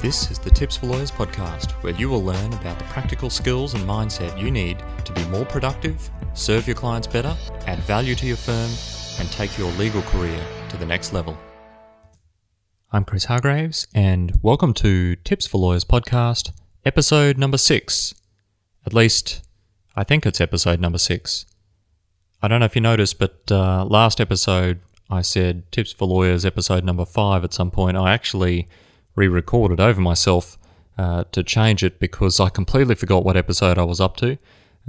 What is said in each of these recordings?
This is the Tips for Lawyers podcast, where you will learn about the practical skills and mindset you need to be more productive, serve your clients better, add value to your firm, and take your legal career to the next level. I'm Chris Hargraves, and welcome to Tips for Lawyers podcast, episode number six. At least, I think it's episode number six. I don't know if you noticed, but uh, last episode I said Tips for Lawyers episode number five at some point. I actually re recorded over myself uh, to change it because I completely forgot what episode I was up to.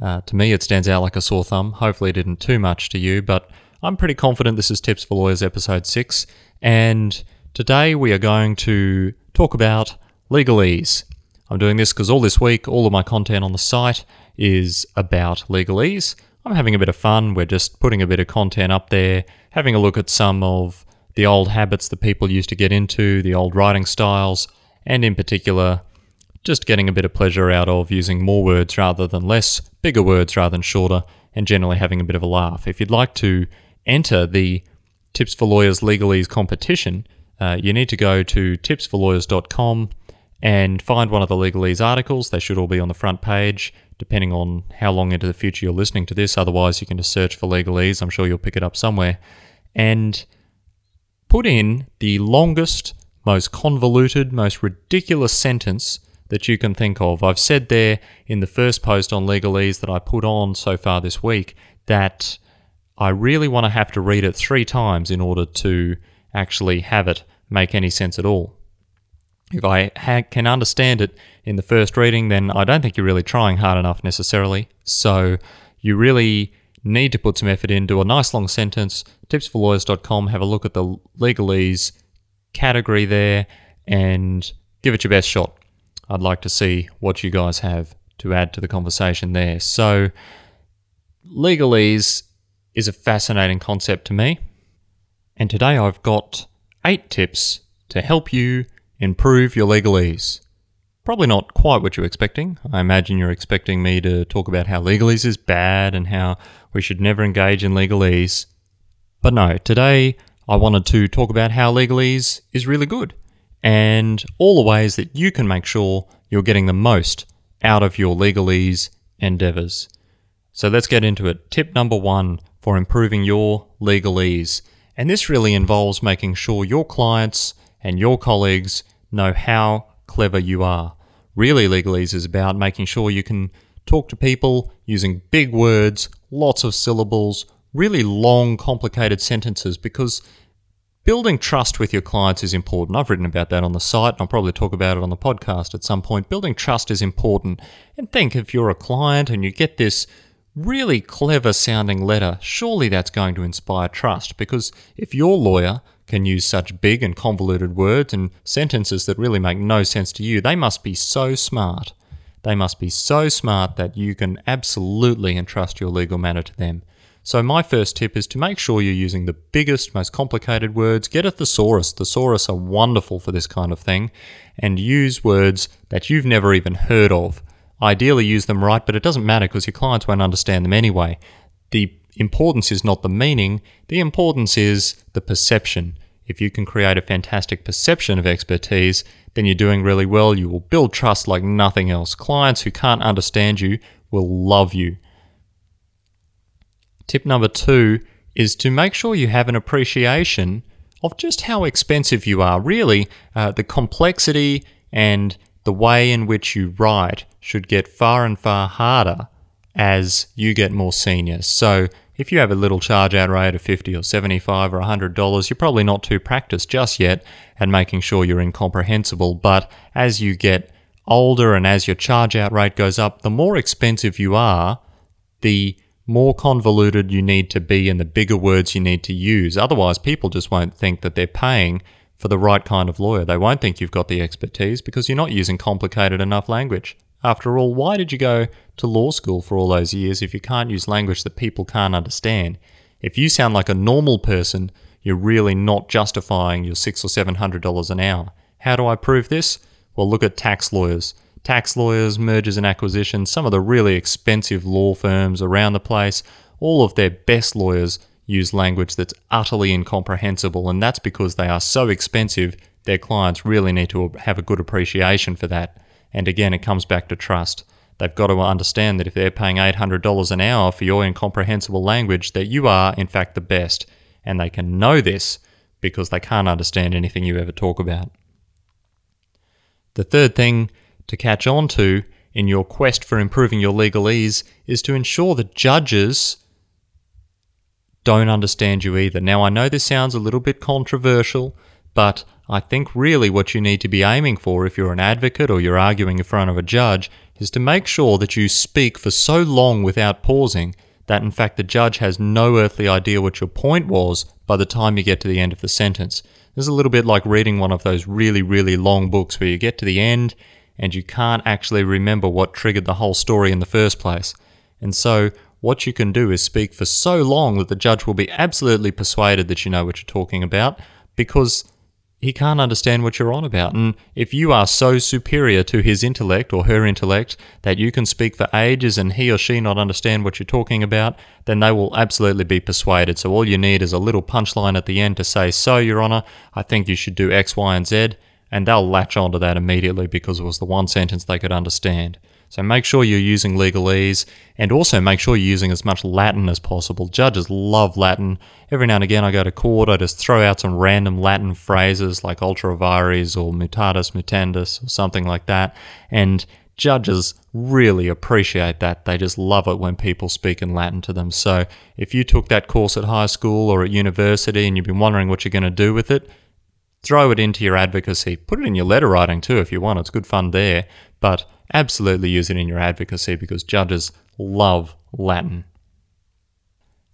Uh, to me, it stands out like a sore thumb. Hopefully, it didn't too much to you, but I'm pretty confident this is Tips for Lawyers episode six. And today we are going to talk about legalese. I'm doing this because all this week, all of my content on the site is about legalese. I'm having a bit of fun. We're just putting a bit of content up there, having a look at some of the old habits that people used to get into, the old writing styles, and in particular, just getting a bit of pleasure out of using more words rather than less, bigger words rather than shorter, and generally having a bit of a laugh. If you'd like to enter the Tips for Lawyers Legalese competition, uh, you need to go to tipsforlawyers.com and find one of the legalese articles. They should all be on the front page depending on how long into the future you're listening to this. Otherwise, you can just search for legalese. I'm sure you'll pick it up somewhere. And put in the longest, most convoluted, most ridiculous sentence that you can think of. I've said there in the first post on legalese that I put on so far this week that I really want to have to read it three times in order to actually have it make any sense at all. If I ha- can understand it in the first reading, then I don't think you're really trying hard enough necessarily. So you really need to put some effort in, do a nice long sentence. Tipsforlawyers.com, have a look at the legalese category there and give it your best shot. I'd like to see what you guys have to add to the conversation there. So, legalese is a fascinating concept to me. And today I've got eight tips to help you improve your legalese. Probably not quite what you're expecting. I imagine you're expecting me to talk about how legalese is bad and how we should never engage in legalese. But no, today I wanted to talk about how legalese is really good and all the ways that you can make sure you're getting the most out of your legalese endeavors. So let's get into it. Tip number one for improving your legalese. And this really involves making sure your clients and your colleagues know how clever you are. Really, legalese is about making sure you can talk to people using big words, lots of syllables, really long, complicated sentences because building trust with your clients is important. I've written about that on the site and I'll probably talk about it on the podcast at some point. Building trust is important. And think if you're a client and you get this really clever sounding letter, surely that's going to inspire trust because if your lawyer can use such big and convoluted words and sentences that really make no sense to you, they must be so smart. They must be so smart that you can absolutely entrust your legal matter to them. So, my first tip is to make sure you're using the biggest, most complicated words. Get a thesaurus. Thesaurus are wonderful for this kind of thing. And use words that you've never even heard of. Ideally, use them right, but it doesn't matter because your clients won't understand them anyway. The importance is not the meaning, the importance is the perception. If you can create a fantastic perception of expertise, then you're doing really well. You will build trust like nothing else. Clients who can't understand you will love you. Tip number two is to make sure you have an appreciation of just how expensive you are. Really, uh, the complexity and the way in which you write should get far and far harder as you get more senior. So, if you have a little charge out rate of 50 or 75 or $100, you're probably not too practiced just yet at making sure you're incomprehensible. But as you get older and as your charge out rate goes up, the more expensive you are, the more convoluted you need to be and the bigger words you need to use. Otherwise, people just won't think that they're paying for the right kind of lawyer. They won't think you've got the expertise because you're not using complicated enough language. After all, why did you go to law school for all those years if you can't use language that people can't understand? If you sound like a normal person, you're really not justifying your six or seven hundred dollars an hour. How do I prove this? Well, look at tax lawyers. Tax lawyers, mergers and acquisitions, some of the really expensive law firms around the place, all of their best lawyers use language that's utterly incomprehensible, and that's because they are so expensive their clients really need to have a good appreciation for that. And again, it comes back to trust. They've got to understand that if they're paying $800 an hour for your incomprehensible language, that you are, in fact, the best. And they can know this because they can't understand anything you ever talk about. The third thing to catch on to in your quest for improving your legalese is to ensure that judges don't understand you either. Now, I know this sounds a little bit controversial, but I think really what you need to be aiming for if you're an advocate or you're arguing in front of a judge is to make sure that you speak for so long without pausing that in fact the judge has no earthly idea what your point was by the time you get to the end of the sentence. This is a little bit like reading one of those really, really long books where you get to the end and you can't actually remember what triggered the whole story in the first place. And so, what you can do is speak for so long that the judge will be absolutely persuaded that you know what you're talking about because he can't understand what you're on about. And if you are so superior to his intellect or her intellect that you can speak for ages and he or she not understand what you're talking about, then they will absolutely be persuaded. So all you need is a little punchline at the end to say, So, Your Honour, I think you should do X, Y, and Z. And they'll latch onto that immediately because it was the one sentence they could understand. So make sure you're using legalese and also make sure you're using as much Latin as possible. Judges love Latin. Every now and again I go to court, I just throw out some random Latin phrases like ultra vires or mutatis mutandis or something like that. And judges really appreciate that. They just love it when people speak in Latin to them. So if you took that course at high school or at university and you've been wondering what you're going to do with it, throw it into your advocacy. Put it in your letter writing too if you want. It's good fun there. But absolutely use it in your advocacy because judges love Latin.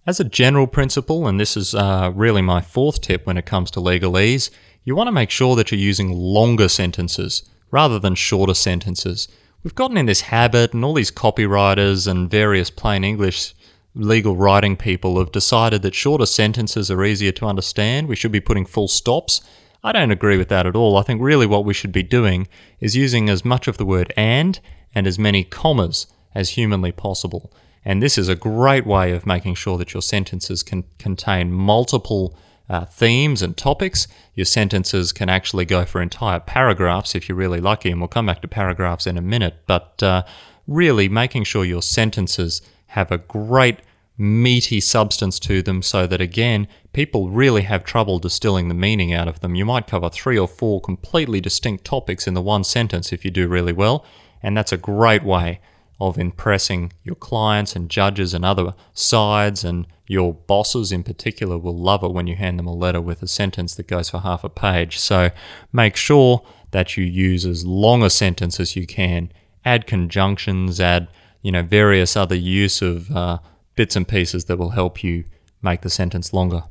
As a general principle, and this is uh, really my fourth tip when it comes to legalese, you want to make sure that you're using longer sentences rather than shorter sentences. We've gotten in this habit, and all these copywriters and various plain English legal writing people have decided that shorter sentences are easier to understand. We should be putting full stops I don't agree with that at all. I think really what we should be doing is using as much of the word and and as many commas as humanly possible. And this is a great way of making sure that your sentences can contain multiple uh, themes and topics. Your sentences can actually go for entire paragraphs if you're really lucky, and we'll come back to paragraphs in a minute. But uh, really making sure your sentences have a great meaty substance to them so that again people really have trouble distilling the meaning out of them. You might cover three or four completely distinct topics in the one sentence if you do really well and that's a great way of impressing your clients and judges and other sides and your bosses in particular will love it when you hand them a letter with a sentence that goes for half a page. So make sure that you use as long a sentence as you can add conjunctions add you know various other use of uh, bits and pieces that will help you make the sentence longer.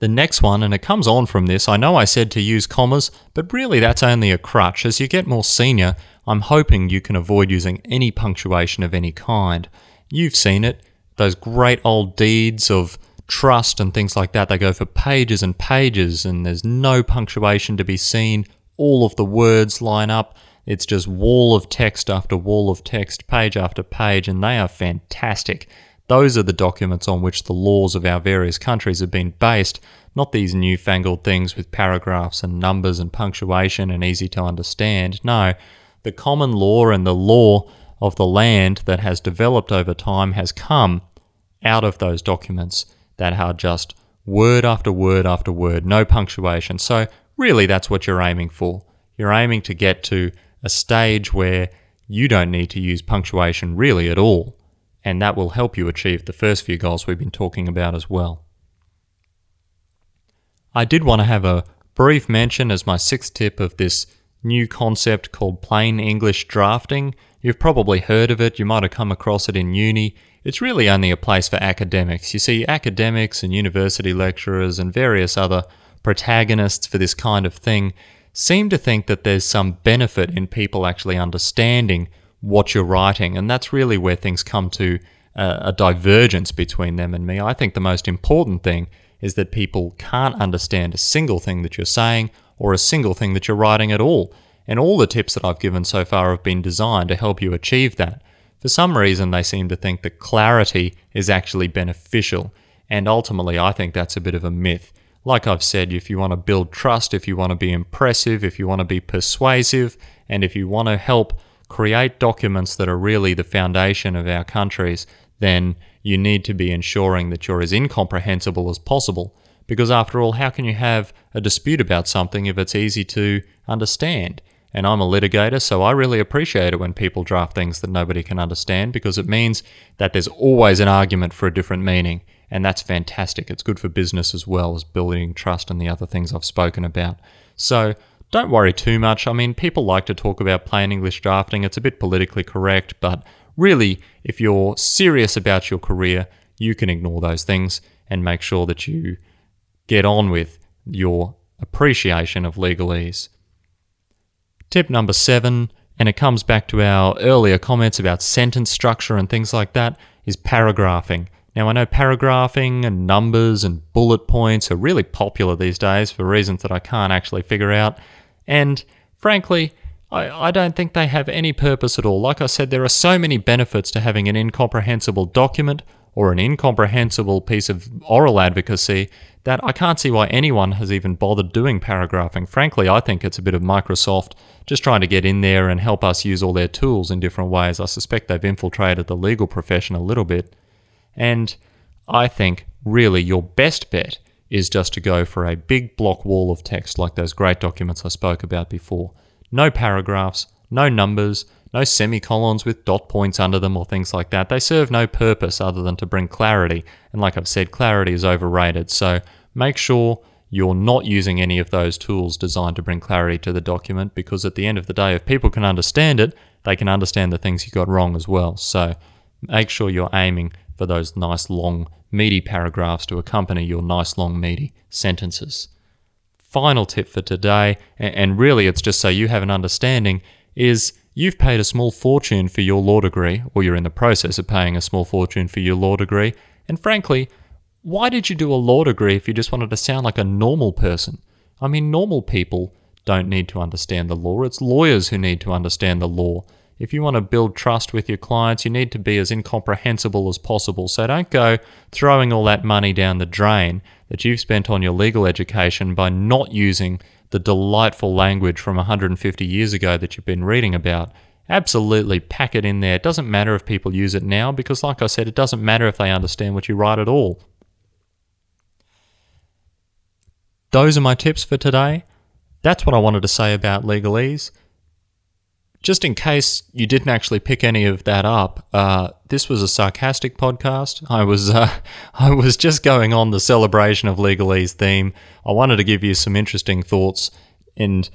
The next one, and it comes on from this, I know I said to use commas, but really that's only a crutch. As you get more senior, I'm hoping you can avoid using any punctuation of any kind. You've seen it, those great old deeds of trust and things like that, they go for pages and pages, and there's no punctuation to be seen. All of the words line up. It's just wall of text after wall of text, page after page, and they are fantastic. Those are the documents on which the laws of our various countries have been based, not these newfangled things with paragraphs and numbers and punctuation and easy to understand. No, the common law and the law of the land that has developed over time has come out of those documents that are just word after word after word, no punctuation. So, really, that's what you're aiming for. You're aiming to get to a stage where you don't need to use punctuation really at all, and that will help you achieve the first few goals we've been talking about as well. I did want to have a brief mention as my sixth tip of this new concept called plain English drafting. You've probably heard of it, you might have come across it in uni. It's really only a place for academics. You see, academics and university lecturers and various other protagonists for this kind of thing seem to think that there's some benefit in people actually understanding what you're writing, and that's really where things come to a, a divergence between them and me. I think the most important thing is that people can't understand a single thing that you're saying or a single thing that you're writing at all. And all the tips that I've given so far have been designed to help you achieve that. For some reason, they seem to think that clarity is actually beneficial, and ultimately, I think that's a bit of a myth. Like I've said, if you want to build trust, if you want to be impressive, if you want to be persuasive, and if you want to help create documents that are really the foundation of our countries, then you need to be ensuring that you're as incomprehensible as possible. Because after all, how can you have a dispute about something if it's easy to understand? And I'm a litigator, so I really appreciate it when people draft things that nobody can understand because it means that there's always an argument for a different meaning. And that's fantastic. It's good for business as well as building trust and the other things I've spoken about. So don't worry too much. I mean, people like to talk about plain English drafting, it's a bit politically correct, but really, if you're serious about your career, you can ignore those things and make sure that you get on with your appreciation of legalese. Tip number seven, and it comes back to our earlier comments about sentence structure and things like that, is paragraphing. Now, I know paragraphing and numbers and bullet points are really popular these days for reasons that I can't actually figure out. And frankly, I, I don't think they have any purpose at all. Like I said, there are so many benefits to having an incomprehensible document or an incomprehensible piece of oral advocacy that I can't see why anyone has even bothered doing paragraphing. Frankly, I think it's a bit of Microsoft just trying to get in there and help us use all their tools in different ways. I suspect they've infiltrated the legal profession a little bit. And I think really your best bet is just to go for a big block wall of text like those great documents I spoke about before. No paragraphs, no numbers, no semicolons with dot points under them or things like that. They serve no purpose other than to bring clarity. And like I've said, clarity is overrated. So make sure you're not using any of those tools designed to bring clarity to the document because at the end of the day, if people can understand it, they can understand the things you got wrong as well. So make sure you're aiming for those nice long, meaty paragraphs to accompany your nice long, meaty sentences. Final tip for today, and really it's just so you have an understanding, is you've paid a small fortune for your law degree, or you're in the process of paying a small fortune for your law degree, and frankly, why did you do a law degree if you just wanted to sound like a normal person? I mean, normal people don't need to understand the law. It's lawyers who need to understand the law. If you want to build trust with your clients, you need to be as incomprehensible as possible. So don't go throwing all that money down the drain that you've spent on your legal education by not using the delightful language from 150 years ago that you've been reading about. Absolutely pack it in there. It doesn't matter if people use it now because, like I said, it doesn't matter if they understand what you write at all. Those are my tips for today. That's what I wanted to say about legalese. Just in case you didn't actually pick any of that up, uh, this was a sarcastic podcast. I was uh, I was just going on the celebration of legalese theme. I wanted to give you some interesting thoughts, and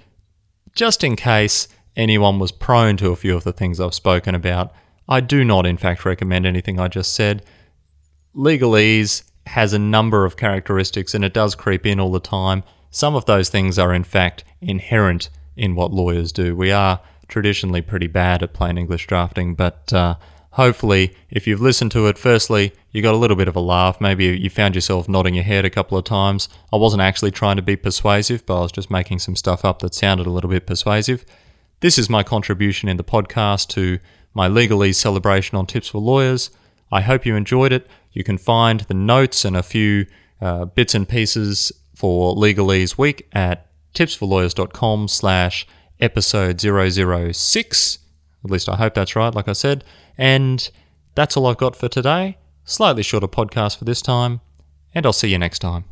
just in case anyone was prone to a few of the things I've spoken about, I do not, in fact, recommend anything I just said. Legalese has a number of characteristics and it does creep in all the time. Some of those things are, in fact, inherent in what lawyers do. We are traditionally pretty bad at plain English drafting, but uh, hopefully, if you've listened to it, firstly, you got a little bit of a laugh. Maybe you found yourself nodding your head a couple of times. I wasn't actually trying to be persuasive, but I was just making some stuff up that sounded a little bit persuasive. This is my contribution in the podcast to my legalese celebration on tips for lawyers. I hope you enjoyed it. You can find the notes and a few uh, bits and pieces for Legalese Week at tipsforlawyers.com slash episode 006. At least I hope that's right, like I said. And that's all I've got for today. Slightly shorter podcast for this time, and I'll see you next time.